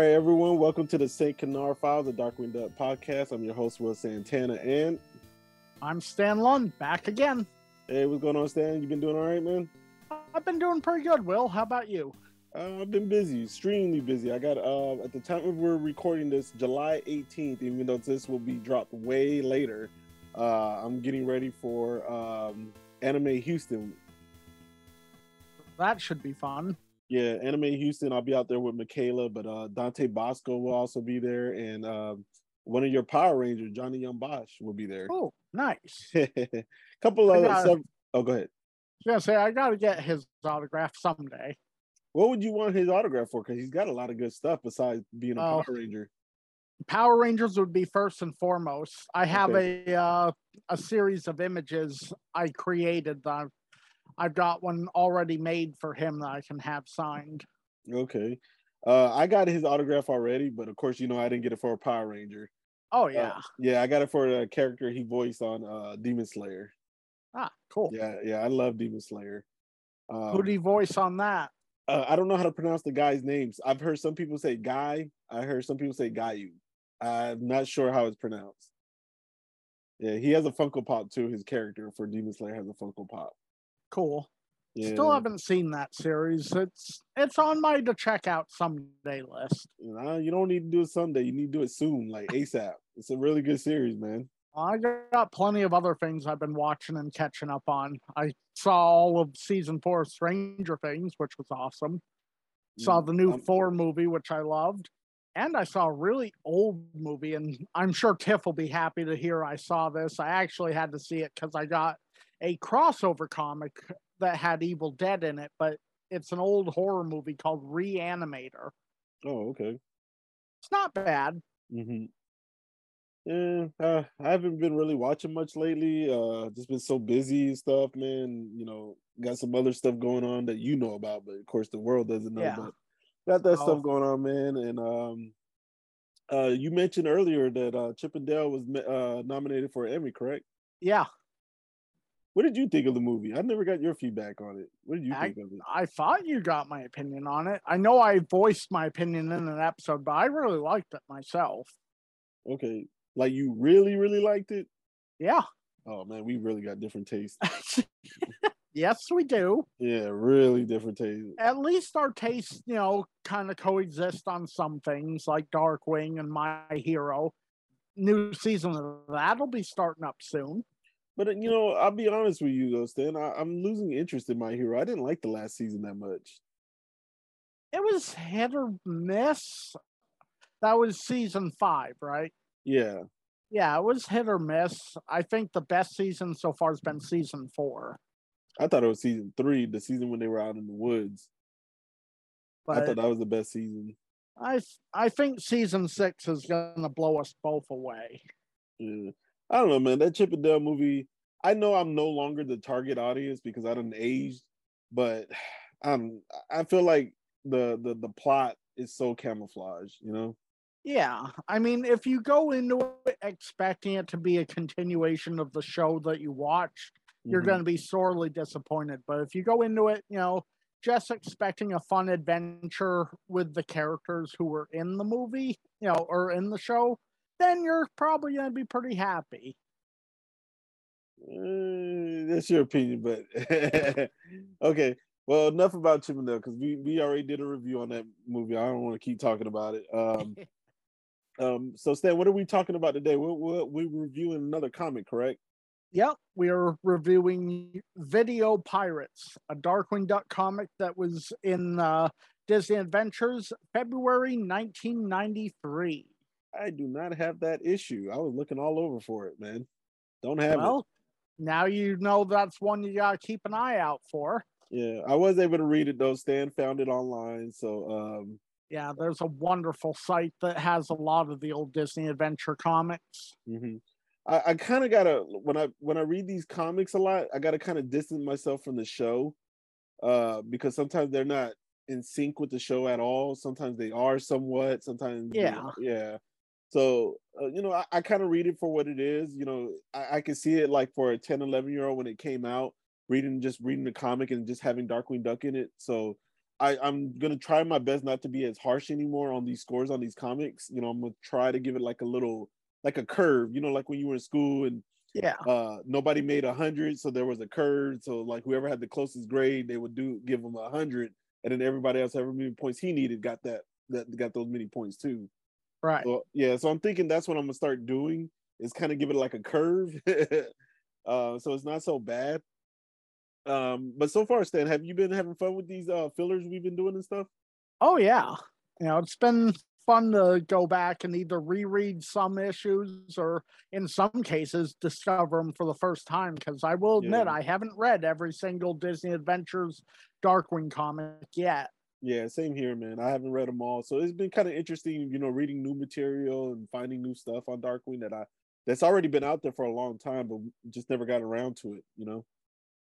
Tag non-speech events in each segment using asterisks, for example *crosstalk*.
right, everyone. Welcome to the St. Canard Files, the Darkwing Duck podcast. I'm your host, Will Santana, and I'm Stan Lund, back again. Hey, what's going on, Stan? You been doing all right, man? I've been doing pretty good, Will. How about you? Uh, I've been busy, extremely busy. I got uh, at the time we're recording this, July 18th. Even though this will be dropped way later, uh, I'm getting ready for um, Anime Houston. That should be fun. Yeah, Anime Houston. I'll be out there with Michaela, but uh, Dante Basco will also be there, and um, one of your Power Rangers, Johnny Yong Bosch, will be there. Oh, nice. *laughs* Couple of got, some, oh, go ahead. I was gonna say I got to get his autograph someday. What would you want his autograph for? Because he's got a lot of good stuff besides being a oh, Power Ranger. Power Rangers would be first and foremost. I have okay. a uh, a series of images I created. That I've got one already made for him that I can have signed. Okay. Uh, I got his autograph already, but of course, you know, I didn't get it for a Power Ranger. Oh yeah. Uh, yeah, I got it for a character he voiced on uh Demon Slayer. Ah, cool. Yeah, yeah, I love Demon Slayer. Um, Who did he voice on that? Uh, I don't know how to pronounce the guy's names. I've heard some people say Guy. I heard some people say Gayu. I'm not sure how it's pronounced. Yeah, he has a Funko Pop too. His character for Demon Slayer has a Funko Pop. Cool. Yeah. Still haven't seen that series. It's it's on my to check out someday list. You, know, you don't need to do it someday. You need to do it soon, like ASAP. it's a really good series, man. I got plenty of other things I've been watching and catching up on. I saw all of season four of Stranger Things, which was awesome. Saw mm, the new Thor movie, which I loved. And I saw a really old movie, and I'm sure Tiff will be happy to hear I saw this. I actually had to see it because I got a crossover comic that had Evil Dead in it, but it's an old horror movie called Reanimator. Oh, okay. It's not bad. Mm-hmm. Yeah, uh, I haven't been really watching much lately. Uh, just been so busy and stuff, man. You know, got some other stuff going on that you know about, but of course the world doesn't know. Yeah. But got that oh. stuff going on, man. And um, uh, you mentioned earlier that uh, Chip and Dale was uh, nominated for an Emmy, correct? Yeah. What did you think of the movie? I never got your feedback on it. What did you I, think of it? I thought you got my opinion on it. I know I voiced my opinion in an episode, but I really liked it myself. Okay. Like you really, really liked it? Yeah. Oh man, we really got different tastes. *laughs* yes, we do. Yeah, really different tastes. At least our tastes, you know, kind of coexist on some things like Darkwing and My Hero. New season of that'll be starting up soon. But uh, you know, I'll be honest with you though, Stan. I, am losing interest in my hero. I didn't like the last season that much. It was hit or miss. That was season five, right? Yeah. Yeah, it was hit or miss. I think the best season so far has been season four. I thought it was season three, the season when they were out in the woods. But I thought that was the best season. I I think season six is gonna blow us both away. Yeah. I don't know, man. That Chip and Dale movie. I know I'm no longer the target audience because I didn't age, but *sighs* um, I feel like the the the plot is so camouflaged, you know. Yeah, I mean, if you go into it expecting it to be a continuation of the show that you watched, mm-hmm. you're going to be sorely disappointed. But if you go into it, you know, just expecting a fun adventure with the characters who were in the movie, you know, or in the show, then you're probably going to be pretty happy. Uh, that's your opinion, but *laughs* okay. Well, enough about Chip and Dale because we we already did a review on that movie. I don't want to keep talking about it. Um, *laughs* um. So, Stan, what are we talking about today? We're, we're, we're reviewing another comic, correct? Yep, we are reviewing Video Pirates, a Darkwing Duck comic that was in uh, Disney Adventures, February 1993. I do not have that issue. I was looking all over for it, man. Don't have well, it. Now you know that's one you gotta keep an eye out for. Yeah, I was able to read it though. Stan found it online, so um yeah, there's a wonderful site that has a lot of the old Disney Adventure comics. Mm-hmm. I, I kind of gotta when I when I read these comics a lot, I gotta kind of distance myself from the show, uh, because sometimes they're not in sync with the show at all. Sometimes they are somewhat. Sometimes yeah, yeah. So, uh, you know, I, I kind of read it for what it is. You know, I, I can see it like for a 10, 11 year old when it came out, reading, just reading the comic and just having Darkwing Duck in it. So I, I'm gonna try my best not to be as harsh anymore on these scores on these comics. You know, I'm gonna try to give it like a little like a curve, you know, like when you were in school and yeah, uh nobody made a hundred, so there was a curve. So like whoever had the closest grade, they would do give them a hundred, and then everybody else, however many points he needed, got that that got those many points too. Right. So, yeah, so I'm thinking that's what I'm gonna start doing is kind of give it like a curve. *laughs* uh, so it's not so bad. Um, but so far, Stan, have you been having fun with these uh fillers we've been doing and stuff? Oh yeah. You know, it's been fun to go back and either reread some issues or in some cases discover them for the first time because i will admit yeah. i haven't read every single disney adventures darkwing comic yet yeah same here man. I haven't read them all. So it's been kind of interesting you know reading new material and finding new stuff on darkwing that i that's already been out there for a long time but just never got around to it you know?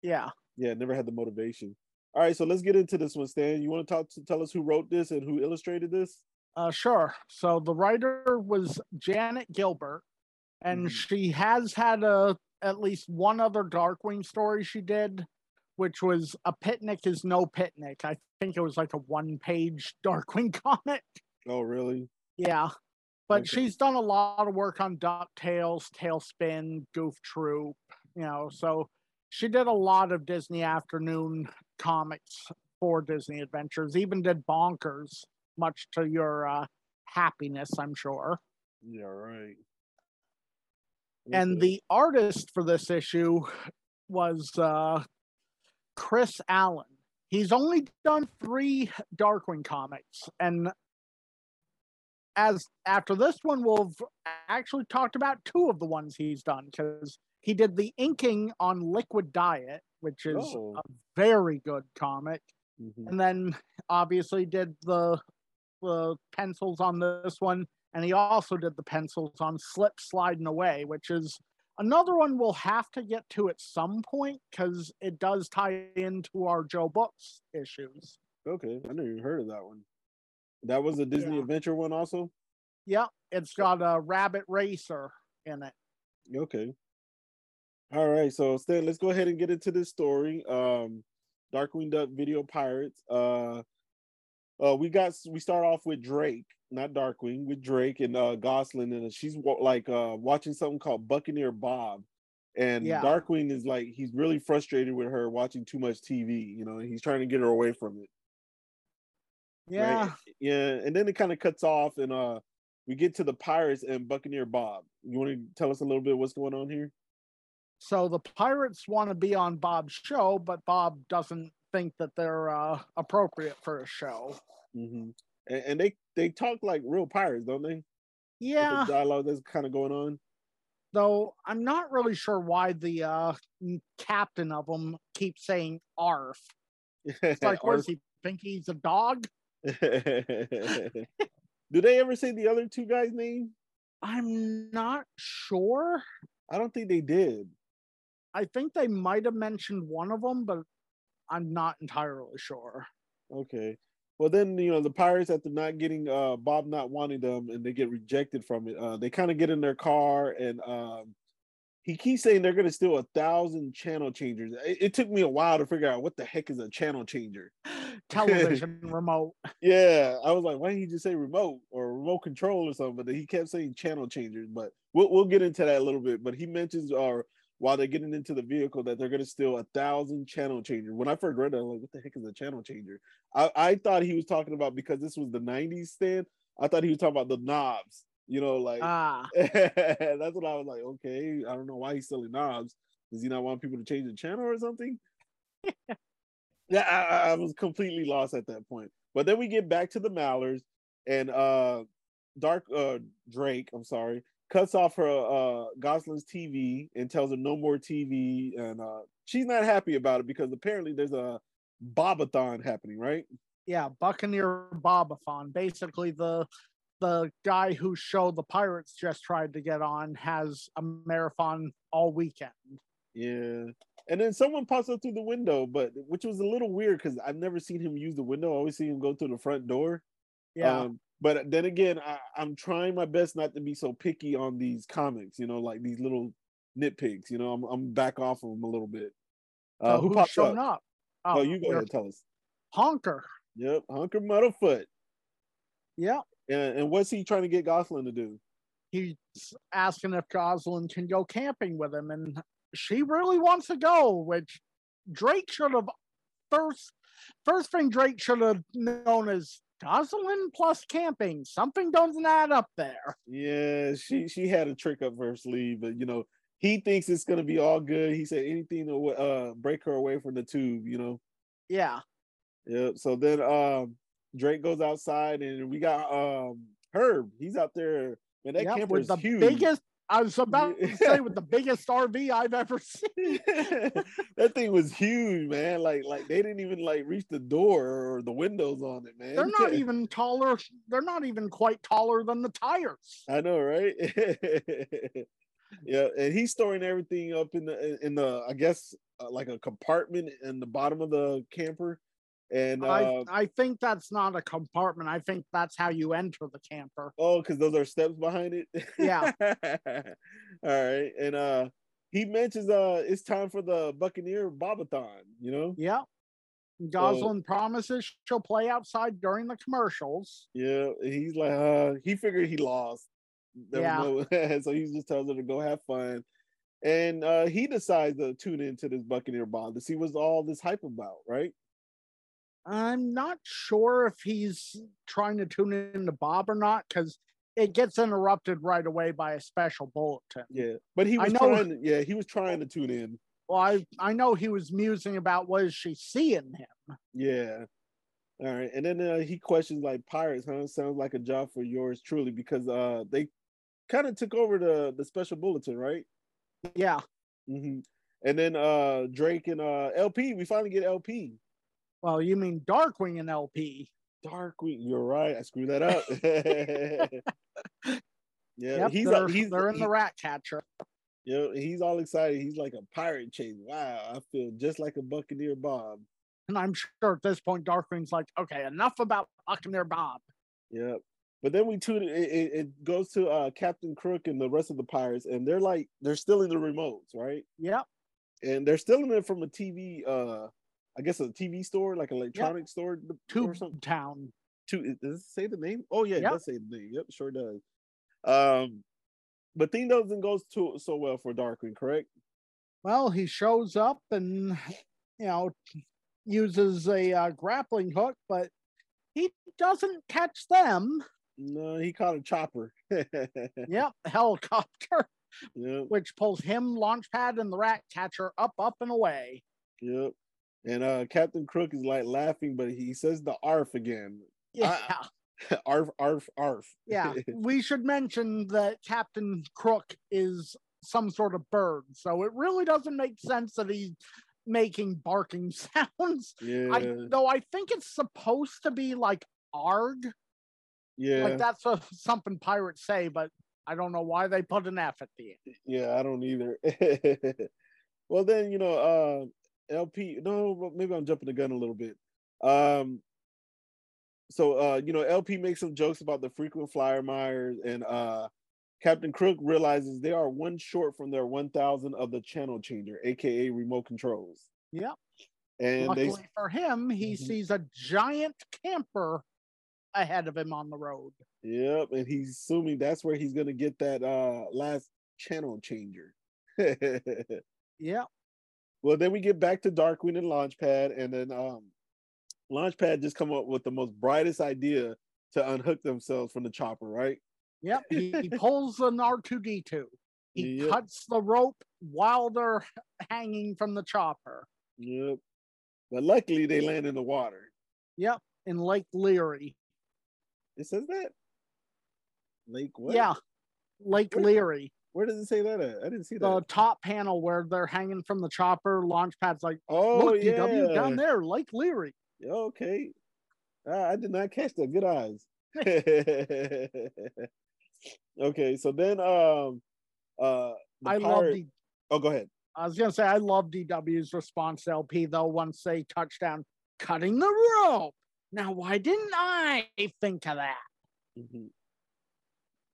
Yeah. Yeah never had the motivation. All right so let's get into this one stan. You want to talk to tell us who wrote this and who illustrated this? Uh, sure. So the writer was Janet Gilbert, and mm she has had a at least one other Darkwing story she did, which was a picnic is no picnic. I think it was like a one-page *laughs* Darkwing comic. Oh, really? Yeah. But okay. she's done a lot of work on DuckTales, TaleSpin, Goof Troop, you know, so she did a lot of Disney afternoon comics for Disney Adventures, even did Bonkers much to your uh, happiness, I'm sure. Yeah, right. Okay. And the artist for this issue was uh, Chris Allen. He's only done three Darkwing comics, and as after this one, we've actually talked about two of the ones he's done because he did the inking on Liquid Diet, which is oh. a very good comic, mm-hmm. and then obviously did the the pencils on this one, and he also did the pencils on Slip Sliding Away, which is another one we'll have to get to at some point because it does tie into our Joe Books issues. Okay, I never even heard of that one. That was a Disney yeah. Adventure one, also. Yep, it's got a Rabbit Racer in it. Okay. All right, so Stan, let's go ahead and get into this story. Um, Darkwing Duck Video Pirates. Uh, uh, we got we start off with Drake, not Darkwing, with Drake and uh, Gosalyn, and she's like uh, watching something called Buccaneer Bob, and yeah. Darkwing is like he's really frustrated with her watching too much TV, you know, and he's trying to get her away from it. Yeah, right? yeah, and then it kind of cuts off, and uh, we get to the pirates and Buccaneer Bob. You want to tell us a little bit what's going on here? So the pirates want to be on Bob's show, but Bob doesn't think that they're uh, appropriate for a show. Mm-hmm. And, and, they they talk like real pirates, don't they? Yeah, the dialogue that's kind of going on. Though I'm not really sure why the uh, captain of them keeps saying "arf." It's *laughs* like, what does he think he's a dog? *laughs* Do they ever say the other two guys' name? I'm not sure. I don't think they did. I think they might have mentioned one of them, but I'm not entirely sure. Okay. Well, then you know the Pirates after not getting uh Bob not wanting them and they get rejected from it. Uh, they kind of get in their car and um, he keeps saying they're going to steal a thousand channel changers. It, it, took me a while to figure out what the heck is a channel changer. *gasps* Television *laughs* remote. Yeah, I was like, why didn't he just say remote or remote control or something? But he kept saying channel changers. But we'll we'll get into that a little bit. But he mentions our while they're getting into the vehicle that they're going to steal a thousand channel changers. When I first read that, I was like, what the heck is a channel changer? I, I thought he was talking about because this was the 90s stand, I thought he was talking about the knobs, you know, like ah. *laughs* that's what I was like, okay, I don't know why he's selling knobs. Does he not want people to change the channel or something? *laughs* yeah, I, I was completely lost at that point. But then we get back to the Mallards and uh Dark uh Drake, I'm sorry, cuts off her uh Gosalyn's TV and tells her no more TV, and uh she's not happy about it because apparently there's a Bobathon happening, right? Yeah, Buccaneer Bobathon. Basically, the the guy whose show the Pirates just tried to get on has a marathon all weekend. Yeah. And then someone pops up through the window, but which was a little weird because I've never seen him use the window. I always see him go through the front door. Yeah. Um, but then again, I, am trying my best not to be so picky on these comics, you know, like these little nitpicks. You know, I'm I'm back off of them a little bit. Uh, who popped up? up? Oh, oh, you go ahead, and tell us. Honker. Yep, Honker Muddlefoot. Yep. And, and what's he trying to get Gosalyn to do? He's asking if Gosalyn can go camping with him, and she really wants to go, which Drake should have first first thing Drake should have known is Gosalyn plus camping. Something doesn't add up there. Yeah, she she had a trick up her sleeve, but you know he thinks it's gonna be all good. He said anything to uh, break her away from the tube, you know. Yeah. Yep. So then um, Drake goes outside, and we got um, Herb. He's out there. Man, that yep, camper is the huge. biggest I was about to say with the *laughs* biggest RV I've ever seen. *laughs* that thing was huge, man. Like like they didn't even like reach the door or the windows on it, man. They're not *laughs* even taller. They're not even quite taller than the tires. I know, right? yeah, and he's storing everything up in the in the I guess uh, like a compartment in the bottom of the camper and uh, I, I think that's not a compartment. I think that's how you enter the camper. Oh, because those are steps behind it. Yeah. *laughs* All right. And uh he mentions uh it's time for the Buccaneer Bobathon, you know? Yeah. Gosalyn so, promises she'll play outside during the commercials. Yeah, he's like, uh, he figured he lost. There yeah. No, *laughs* so he just tells her to go have fun. And uh, he decides to tune into this Buccaneer Bob to see what's all this hype about, right? I'm not sure if he's trying to tune in to Bob or not because it gets interrupted right away by a special bulletin. Yeah, but he was know, trying. To, yeah, he was trying to tune in. Well, I I know he was musing about what is she seeing him. Yeah. All right, and then uh, he questions like pirates, huh? Sounds like a job for yours truly because uh they kind of took over the the special bulletin, right? Yeah. Mm-hmm. And then uh Drake and uh LP, we finally get LP. Well, you mean Darkwing and LP. Darkwing, you're right. I screwed that up. *laughs* yeah, yep, he's they're, he's they're in the rat catcher. Yeah, he's all excited. He's like a pirate chase. Wow, I feel just like a Buccaneer Bob. And I'm sure at this point Darkwing's like, okay, enough about Buccaneer Bob. Yep. But then we tune it, it, it goes to uh, Captain Crook and the rest of the pirates, and they're like they're still in the remotes, right? Yep. And they're still in it from a TV uh I guess a TV store, like an electronic yep. store, Tube or something. Town. To does it say the name? Oh yeah, yep. it does say the name. Yep, sure does. Um, but thing doesn't go to so well for Darkwing, correct? Well, he shows up and you know uses a uh, grappling hook, but he doesn't catch them. No, he caught a chopper. *laughs* yep, helicopter. Yep. Which pulls him, Launchpad, and the rat catcher up, up, and away. Yep. And uh Captain Crook is like laughing, but he says the arf again. Yeah. I, *laughs* arf, arf, arf. Yeah. *laughs* we should mention that Captain Crook is some sort of bird. So it really doesn't make sense that he's making barking *laughs* sounds. Yeah. I, though I think it's supposed to be like arg. Yeah. Like that's a, something pirates say, but I don't know why they put an F at the end. Yeah, I don't either. well, then, you know, uh, LP. No, maybe I'm jumping the gun a little bit. Um, so uh, you know, LP makes some jokes about the frequent flyer Myers, and uh, Captain Crook realizes they are one short from their 1,000 of the channel changer, aka remote controls. Yep. And luckily they... for him, he mm-hmm. sees a giant camper ahead of him on the road. Yep, and he's assuming that's where he's gonna get that uh last channel changer. *laughs* yep. Well, then we get back to Darkwing and Launchpad, and then um, Launchpad just come up with the most brightest idea to unhook themselves from the chopper, right? Yep, he, he *laughs* pulls an R two D two. He yep. cuts the rope while they're hanging from the chopper. Yep. But luckily, they land in the water. Yep, in Lake Leary. It says that. Lake what? Yeah, Lake? Leary. Where does it say that at? I didn't see the that. The top panel where they're hanging from the chopper, launch pads like, oh, look, yeah. DW down there, Lake Leary. Okay. Uh, I did not catch that. Good eyes. *laughs* okay, so then um uh I pirate... love the Oh, go ahead. I was gonna say I love DW's response to LP though once they touchdown cutting the rope. Now why didn't I think of that? Mm-hmm.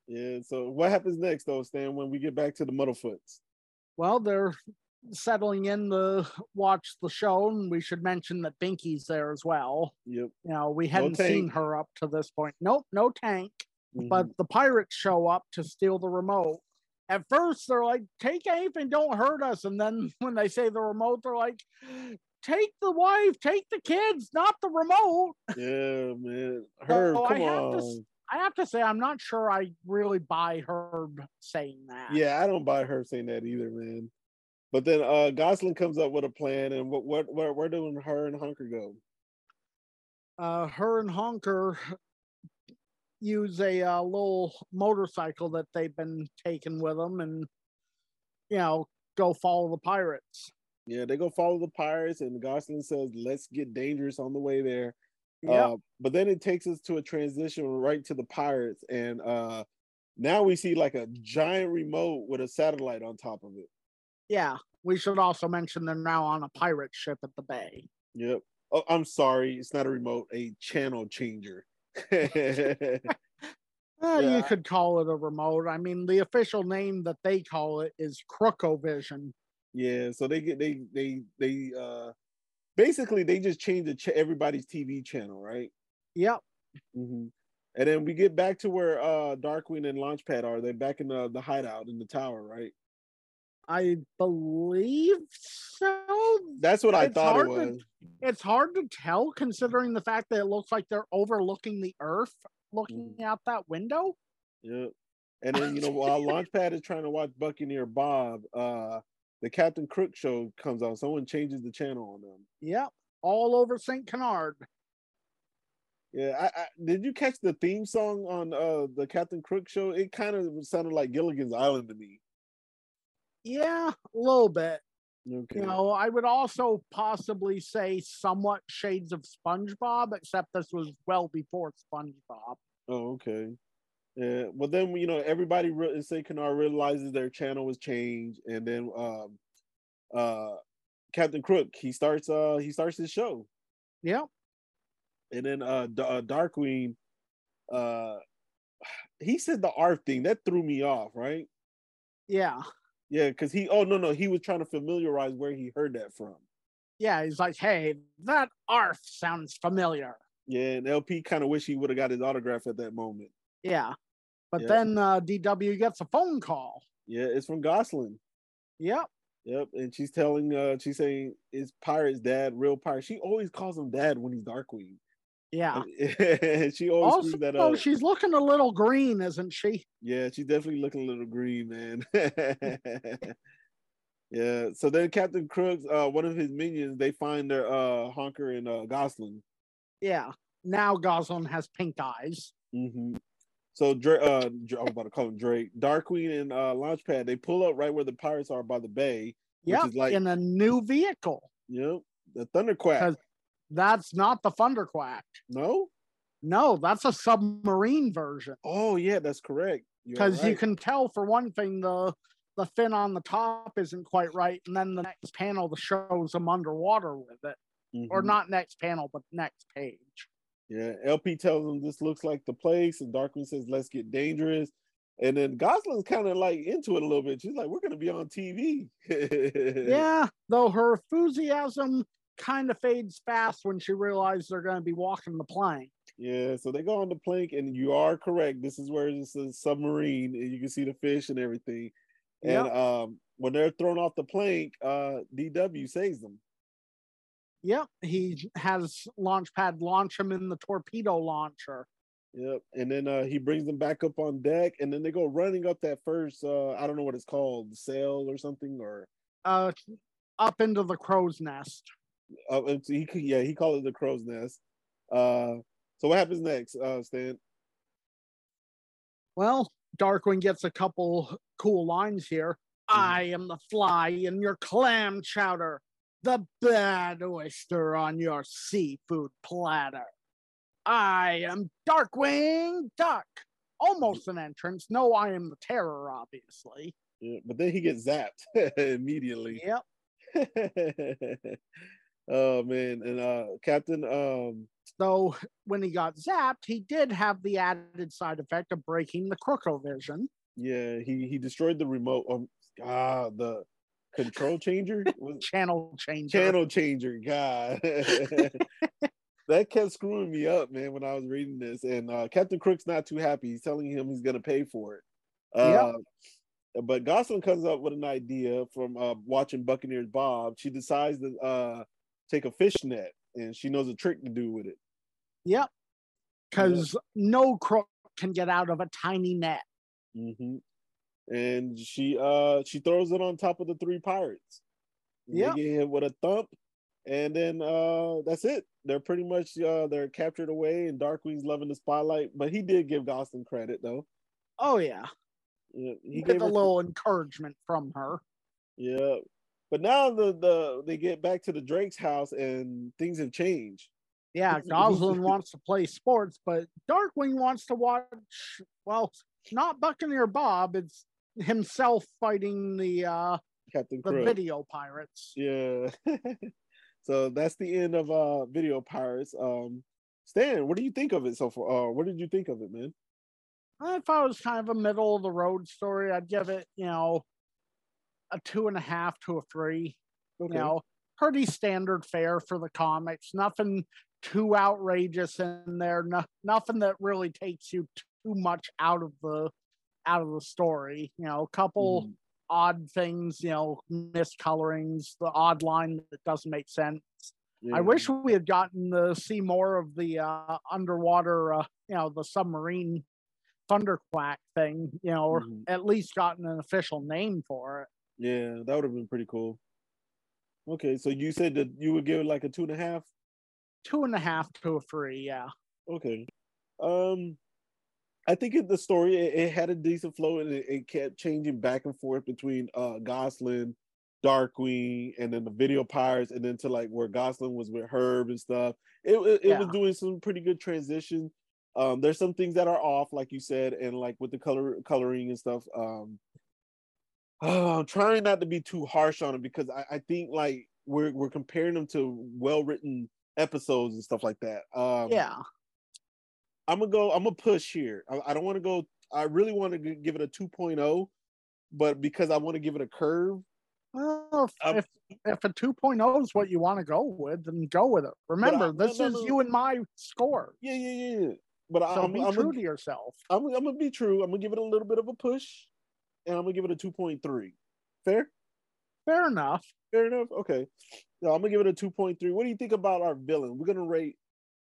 Yeah. So what happens next though, Stan, when we get back to the Muddlefoots? Well, they're settling in to watch the show, and we should mention that Binky's there as well. Yep. You know, we hadn't seen her up to this point. Nope, no tank. Mm-hmm. But the pirates show up to steal the remote. At first, they're like, "Take anything, don't hurt us," and then *laughs* when they say the remote, they're like, "Take the wife, take the kids, not the remote." Yeah, man. Her, so come on. To, I have to say, I'm not sure I really buy Herb saying that. Yeah, I don't buy Herb saying that either, man. But then uh Gosalyn comes up with a plan, and what what where where do her and Honker go? Uh, her and Honker use a uh, little motorcycle that they've been taking with them, and you know, go follow the pirates. Yeah, they go follow the pirates, and Gosalyn says, "Let's get dangerous on the way there." Yeah. Uh, but then it takes us to a transition right to the pirates, and uh now we see like a giant remote with a satellite on top of it. Yeah, we should also mention they're now on a pirate ship at the bay. Yep. Oh, I'm sorry, it's not a remote, a channel changer. *laughs* uh, yeah. You could call it a remote. I mean, the official name that they call it is Crookovision. Yeah, so they get they they they uh basically they just change the ch- everybody's TV channel, right? Yep. Mm-hmm. And then we get back to where uh Darkwing and Launchpad are. They're back in the, the hideout in the tower, right? I believe so. That's what I thought it was. To, it's hard to tell considering the fact that it looks like they're overlooking the earth, looking mm. out that window. Yep. And then you know while Launchpad is trying to watch Buccaneer Bob, uh, the Captain Crook show comes on. Someone changes the channel on them. Yep. All over St. Canard. Yeah, I, I, did you catch the theme song on uh the Captain Crook show? It kind of sounded like Gilligan's Island to me. Yeah, a little bit. Okay. You know, I would also possibly say somewhat shades of SpongeBob, except this was well before SpongeBob. Oh, okay. Yeah, well then you know everybody in St. Canard realizes their channel was changed, and then um, uh, Captain Crook he starts uh he starts his show. Yeah. And then uh, D- uh Darkwing, uh, he said the art thing that threw me off, right? Yeah. Yeah, because he oh no no he was trying to familiarize where he heard that from. Yeah, he's like, hey, that arf sounds familiar. Yeah, and LP kind of wish he would have got his autograph at that moment. Yeah, but yep. then uh, DW gets a phone call. Yeah, it's from Gosalyn. Yep. Yep, and she's telling, uh, she's saying, "Is Pirate's dad real pirate?" She always calls him dad when he's Darkwing. Yeah. *laughs* she always also, that up. Oh, she's looking a little green, isn't she? Yeah, she's definitely looking a little green, man. *laughs* yeah. So then Captain Crooks, uh, one of his minions, they find their uh Honker and uh Gosalyn. Yeah. Now Gosalyn has pink eyes. Mm-hmm. So uh, I'm about to call him Drake, Darkwing and uh, Launchpad, they pull up right where the pirates are by the bay. Yeah, like in a new vehicle. Yep, the Thunderquack. That's not the Thunderquack. No? No, that's a submarine version. Oh yeah, that's correct. Because right. you can tell for one thing the the fin on the top isn't quite right, and then the next panel shows them underwater with it, mm-hmm. or not next panel, but next page. Yeah, LP tells them this looks like the place, and Darkman says, "Let's get dangerous." And then Gosalyn's kind of like into it a little bit. She's like, "We're gonna be on TV." *laughs* yeah, though her enthusiasm kind of fades fast when she realizes they're going to be walking the plank. Yeah, so they go on the plank, and you are correct. This is where it's a submarine, and you can see the fish and everything. And yep. um, when they're thrown off the plank, uh, DW saves them. Yep, he has Launchpad launch him in the torpedo launcher. Yep, and then uh, he brings them back up on deck, and then they go running up that first. Uh, I don't know what it's called, sail or something, or uh, up into the crow's nest. Uh, he yeah, he called it the crow's nest. Uh, so what happens next, uh, Stan? Well, Darkwing gets a couple cool lines here. Mm-hmm. I am the fly in your clam chowder, the bad oyster on your seafood platter. I am Darkwing Duck. Almost an entrance. No, I am the terror, obviously. Yeah, but then he gets zapped *laughs* immediately. Yep. *laughs* Oh man, and uh Captain um so when he got zapped, he did have the added side effect of breaking the Crookovision. Yeah, he he destroyed the remote um ah the control changer, *laughs* channel changer, channel changer. God, *laughs* that kept screwing me up, man. When I was reading this, and uh, Captain Crook's not too happy. He's telling him he's gonna pay for it. Uh, yep. But Gosalyn comes up with an idea from uh, watching Buccaneers Bob. She decides to uh, take a fish net, and she knows a trick to do with it. Yep. Because yep. no crook can get out of a tiny net. Mm-hmm. And she uh she throws it on top of the three pirates. Yeah. Get hit with a thump, and then uh that's it. They're pretty much uh they're captured away, and Darkwing's loving the spotlight. But he did give Gosalyn credit though. Oh yeah. Yeah, he gave a little encouragement from her. Yeah, but now the the they get back to the Drake's house and things have changed. Yeah, *laughs* Gosalyn wants to play sports, but Darkwing wants to watch. Well, not Buccaneer Bob. It's himself fighting the uh Captain the Crook. video pirates. Yeah. *laughs* so that's the end of uh video pirates. Um Stan, what do you think of it so far? Uh, what did you think of it, man? I thought it was kind of a middle of the road story. I'd give it, you know, a two and a half to a three. Okay. You know, pretty standard fare for the comics. Nothing too outrageous in there. No, nothing that really takes you too much out of the out of the story. You know, a couple mm. odd things. You know, miscolorings, the odd line that doesn't make sense. Yeah. I wish we had gotten to see more of the uh, underwater, uh, you know, the submarine thunderquack thing, you know, or mm-hmm. at least gotten an official name for it. Yeah, that would have been pretty cool. Okay, so you said that you would give it like a two and a half? Two and a half to a three, yeah. Okay. Um I think in the story it, it, had a decent flow and it, it, kept changing back and forth between uh Gosalyn, Darkwing, and then the video pirates, and then to like where Gosalyn was with Herb and stuff. It it, yeah. was doing some pretty good transition. Um, there's some things that are off, like you said, and like with the color coloring and stuff. Um, oh, *sighs* I'm trying not to be too harsh on it because I, I think like we're we're comparing them to well written episodes and stuff like that. Um, yeah, I'm gonna go. I'm gonna push here. I, I don't want to go. I really want to give it a 2.0, but because I want to give it a curve. Well, if, if, if a 2.0 is what you want to go with, then go with it. Remember, I, this no, is no. you and my score. Yeah, yeah, yeah. But so I'm, be I'm true gonna, to yourself. I'm, I'm gonna be true. I'm gonna give it a little bit of a push, and I'm gonna give it a two point three. Fair. Fair enough. Fair enough. Okay. No, I'm gonna give it a two point three. What do you think about our villain? We're gonna rate.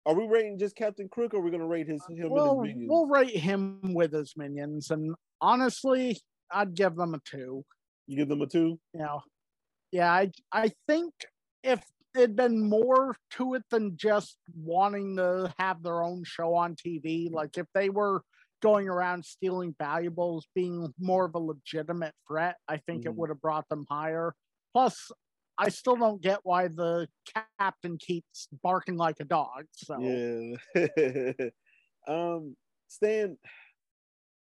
Are we rating just Captain Crook, or are we gonna rate his him well, and his minions? We'll rate him with his minions, and honestly, I'd give them a two. You give them a two? Yeah. Yeah, I I think if it'd been more to it than just wanting to have their own show on TV. Like if they were going around stealing valuables, being more of a legitimate threat, I think mm. it would have brought them higher. Plus, I still don't get why the captain keeps barking like a dog. So yeah, *laughs* um, Stan,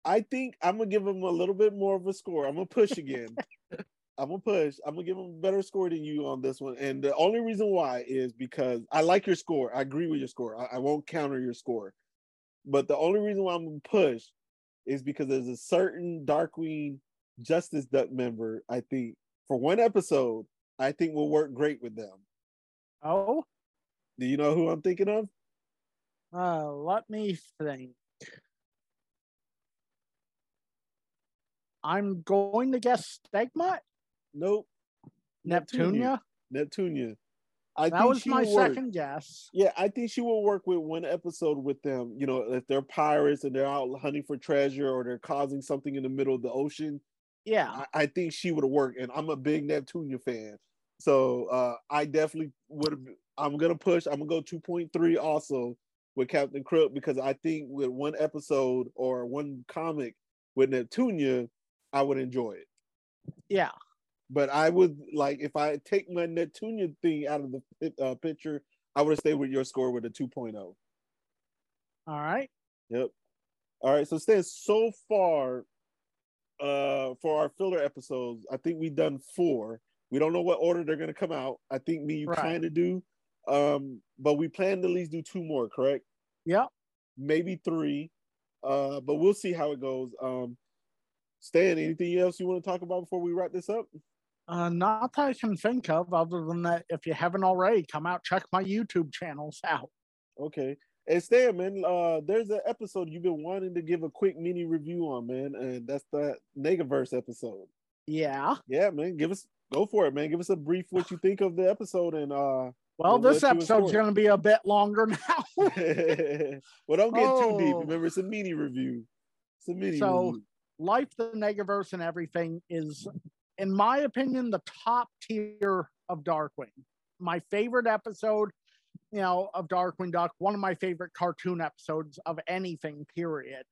I think I'm gonna give him a little bit more of a score. I'm gonna push again. *laughs* I'm gonna push. I'm gonna give him a better score than you on this one. And the only reason why is because I like your score. I agree with your score. I, I won't counter your score. But the only reason why I'm gonna push is because there's a certain Darkwing Justice Duck member, I think, for one episode, I think will work great with them. Oh. Do you know who I'm thinking of? Uh, let me think. I'm going to guess Stegmutt. Nope. Neptunia. Neptunia. I that was my second guess. Yeah, I think she will work with one episode with them. You know, if they're pirates and they're out hunting for treasure or they're causing something in the middle of the ocean. Yeah, I, I think she would have worked. And I'm a big Neptunia fan, so uh, I definitely would have. I'm gonna push. I'm gonna go 2.3 also with Captain Crook because I think with one episode or one comic with Neptunia, I would enjoy it. Yeah, but I would like if I take my Neptunia thing out of the uh, picture, I would have stayed with your score with a 2.0. All right. Yep. All right. So Stan, so far, uh, for our filler episodes, I think we've done four. We don't know what order they're gonna come out. I think me you right. kind of do. Um, but we plan to at least do two more, correct? Yeah. Maybe three. Uh, but we'll see how it goes. Um, Stan, anything else you want to talk about before we wrap this up? Uh, not that I can think of, other than that, if you haven't already, come out check my YouTube channels out. Okay. Hey Stan, man, uh, there's an episode you've been wanting to give a quick mini review on, man, and that's the Negaverse episode. Yeah. Yeah, man. Give us go for it, man. Give us a brief what you think of the episode and uh well, this episode's going to be a bit longer *laughs* now. *laughs* well, don't get oh. too deep. Oh. Remember, it's a mini review. It's a mini so, review. Life, the Negaverse, and everything is, in my opinion, the top tier of Darkwing. My favorite episode, you know, of Darkwing Duck, one of my favorite cartoon episodes of anything, period.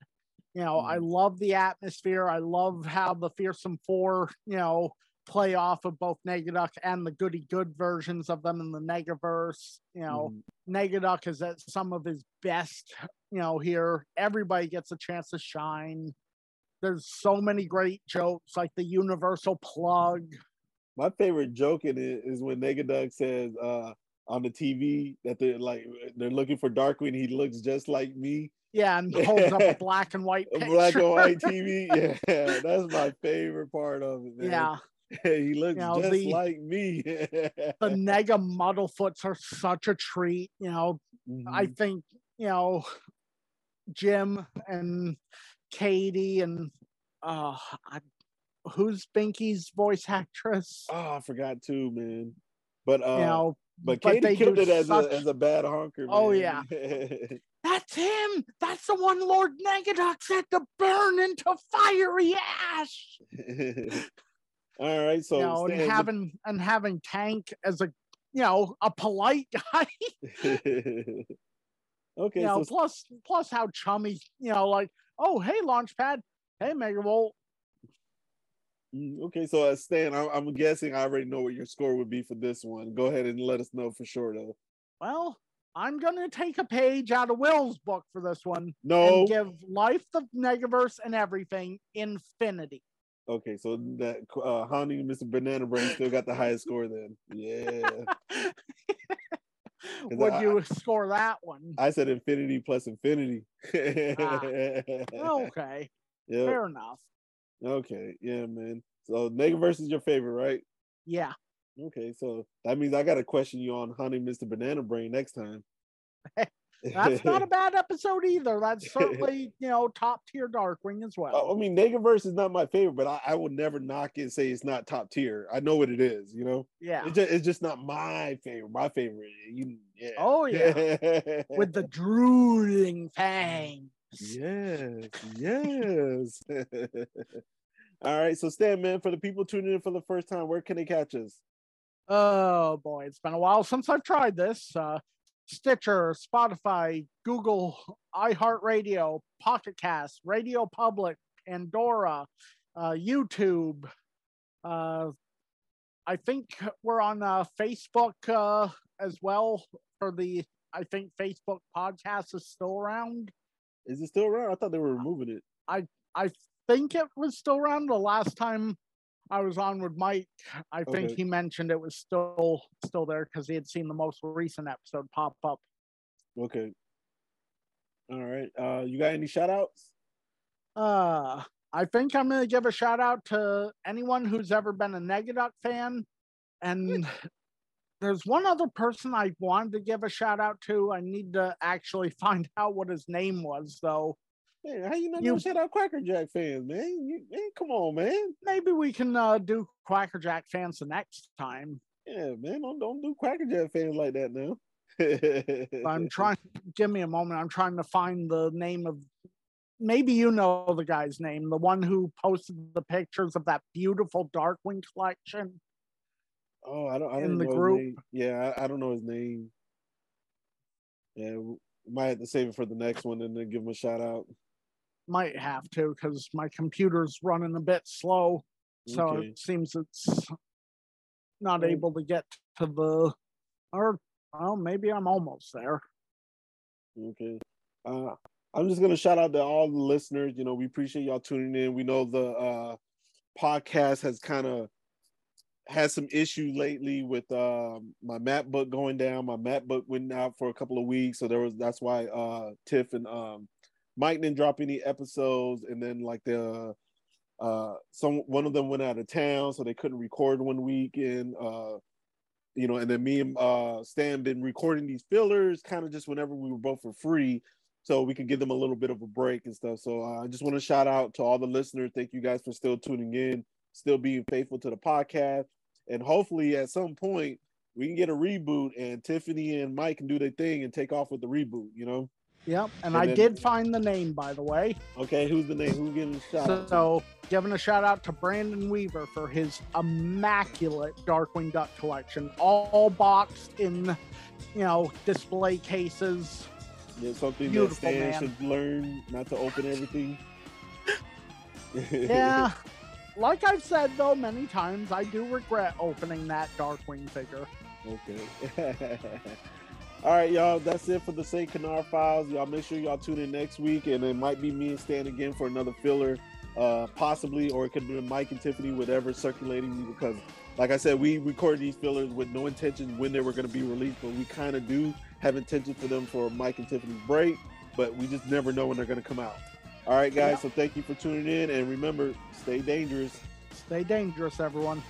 You know, mm. I love the atmosphere. I love how the Fearsome Four, you know, play off of both Negaduck and the Goody Good versions of them in the Negaverse. You know, mm. Negaduck is at some of his best, you know, here. Everybody gets a chance to shine. There's so many great jokes, like the universal plug. My favorite joke in it is when Negaduck says uh, on the TV that they're like they're looking for Darkwing. He looks just like me. Yeah, and *laughs* holds up a black and white picture. black and white TV. *laughs* Yeah, that's my favorite part of it. Man. Yeah, *laughs* he looks you know, just the, like me. the Nega Muddlefoots are such a treat. You know, mm-hmm. I think you know Jim and Katie and uh, I, who's Binky's voice actress? Oh, I forgot too, man. But uh, you know, but, but Katie killed it as such... a as a bad honker. Oh yeah. *laughs* That's him. That's the one Lord Negaduck said to burn into fiery ash. *laughs* All right, so you know, and having the... and having Tank as a you know a polite *laughs* guy. okay, you know, so... plus plus how chummy, you know, like oh hey Launchpad, hey Megavolt. Mm, okay, so uh, Stan, I, I'm guessing I already know what your score would be for this one. Go ahead and let us know for sure, though. Well, I'm gonna take a page out of Will's book for this one. No, and give Life the Negaverse and everything infinity. Okay, so that uh Haunting Mr. Banana Brain still got the highest score then. Yeah. *laughs* Would I, you score that one? I said infinity plus infinity. ah, *laughs* okay. Yep. Fair enough. Okay, yeah, man. So Negaverse is your favorite, right? Yeah. Okay, so that means I gotta question you on Haunting Mr. Banana Brain next time. *laughs* That's not a *laughs* bad episode either. That's certainly, *laughs* you know, top tier Darkwing as well. Oh, I mean, Negaverse is not my favorite, but I, I would never knock it and say it's not top tier. I know what it is, you know? Yeah. It's just, it's just not my favorite. My favorite, you, yeah. Oh, yeah. With the drooling fangs. Yes, yes. *laughs* All right, so Stan, man, for the people tuning in for the first time, where can they catch us? Oh boy, it's been a while since I've tried this. Uh, Stitcher, Spotify, Google, iHeartRadio, Pocket Cast, Radio Public, Pandora, uh, YouTube. Uh, I think we're on uh, Facebook uh, as well for the. I think Facebook podcast is still around. Is it still around? I thought they were removing it. I I think it was still around the last time I was on with Mike, I think okay. he mentioned it was still still there because he had seen the most recent episode pop up. Okay. All right. Uh you got any shout outs? Uh I think I'm gonna give a shout out to anyone who's ever been a Negaduck fan. And there's one other person I wanted to give a shout out to. I need to actually *laughs* find out what his name was though. Man, how you not you, shout out Quackerjack fans, man? You, man? Come on, man. Maybe we can uh, do Quackerjack fans the next time. Yeah, man. Don't don't do Quackerjack fans like that now. I'm *laughs* trying. Give me a moment. I'm trying to find the name of. Maybe you know the guy's name, the one who posted the pictures of that beautiful Darkwing collection. Oh, I don't. I don't in the group. Yeah, I, I, don't know his name. Yeah, might have to save it for the next one and then give him a shout out might have to because my computer's running a bit slow. So okay. it seems it's not able to get to the, or well, maybe I'm almost there. Okay. Uh, I'm just gonna shout out to all the listeners. You know, we appreciate y'all tuning in. We know the uh, podcast has kind of had some issue lately with uh, my MacBook going down. My MacBook went out for a couple of weeks, so there was that's why uh, Tif and um, Mike didn't drop any episodes, and then like the uh, some one of them went out of town, so they couldn't record one week, and uh, you know, and then me and uh, Stan been recording these fillers, kind of just whenever we were both for free, so we could give them a little bit of a break and stuff. So uh, I just want to shout out to all the listeners. Thank you guys for still tuning in, still being faithful to the podcast, and hopefully at some point we can get a reboot and Tiffany and Mike can do their thing and take off with the reboot. You know. Yep, and, and I then, did find the name, by the way. Okay, who's the name? Who's getting a shout so, out? So, giving a shout out to Brandon Weaver for his immaculate Darkwing Duck collection, all boxed in, you know, display cases. Yeah, something Beautiful, that Stan man. should learn not to open everything. *laughs* yeah, *laughs* like I've said though many times, I do regret opening that Darkwing figure. Okay. *laughs* All right, y'all. That's it for the St. Canard Files. Y'all make sure y'all tune in next week, and it might be me and Stan again for another filler, uh, possibly, or it could be Mike and Tiffany, whatever, circulating. Because, like I said, we recorded these fillers with no intention when they were going to be released, but we kind of do have intention for them for Mike and Tiffany's break, but we just never know when they're going to come out. All right, guys. So thank you for tuning in, and remember, stay dangerous. Stay dangerous, everyone.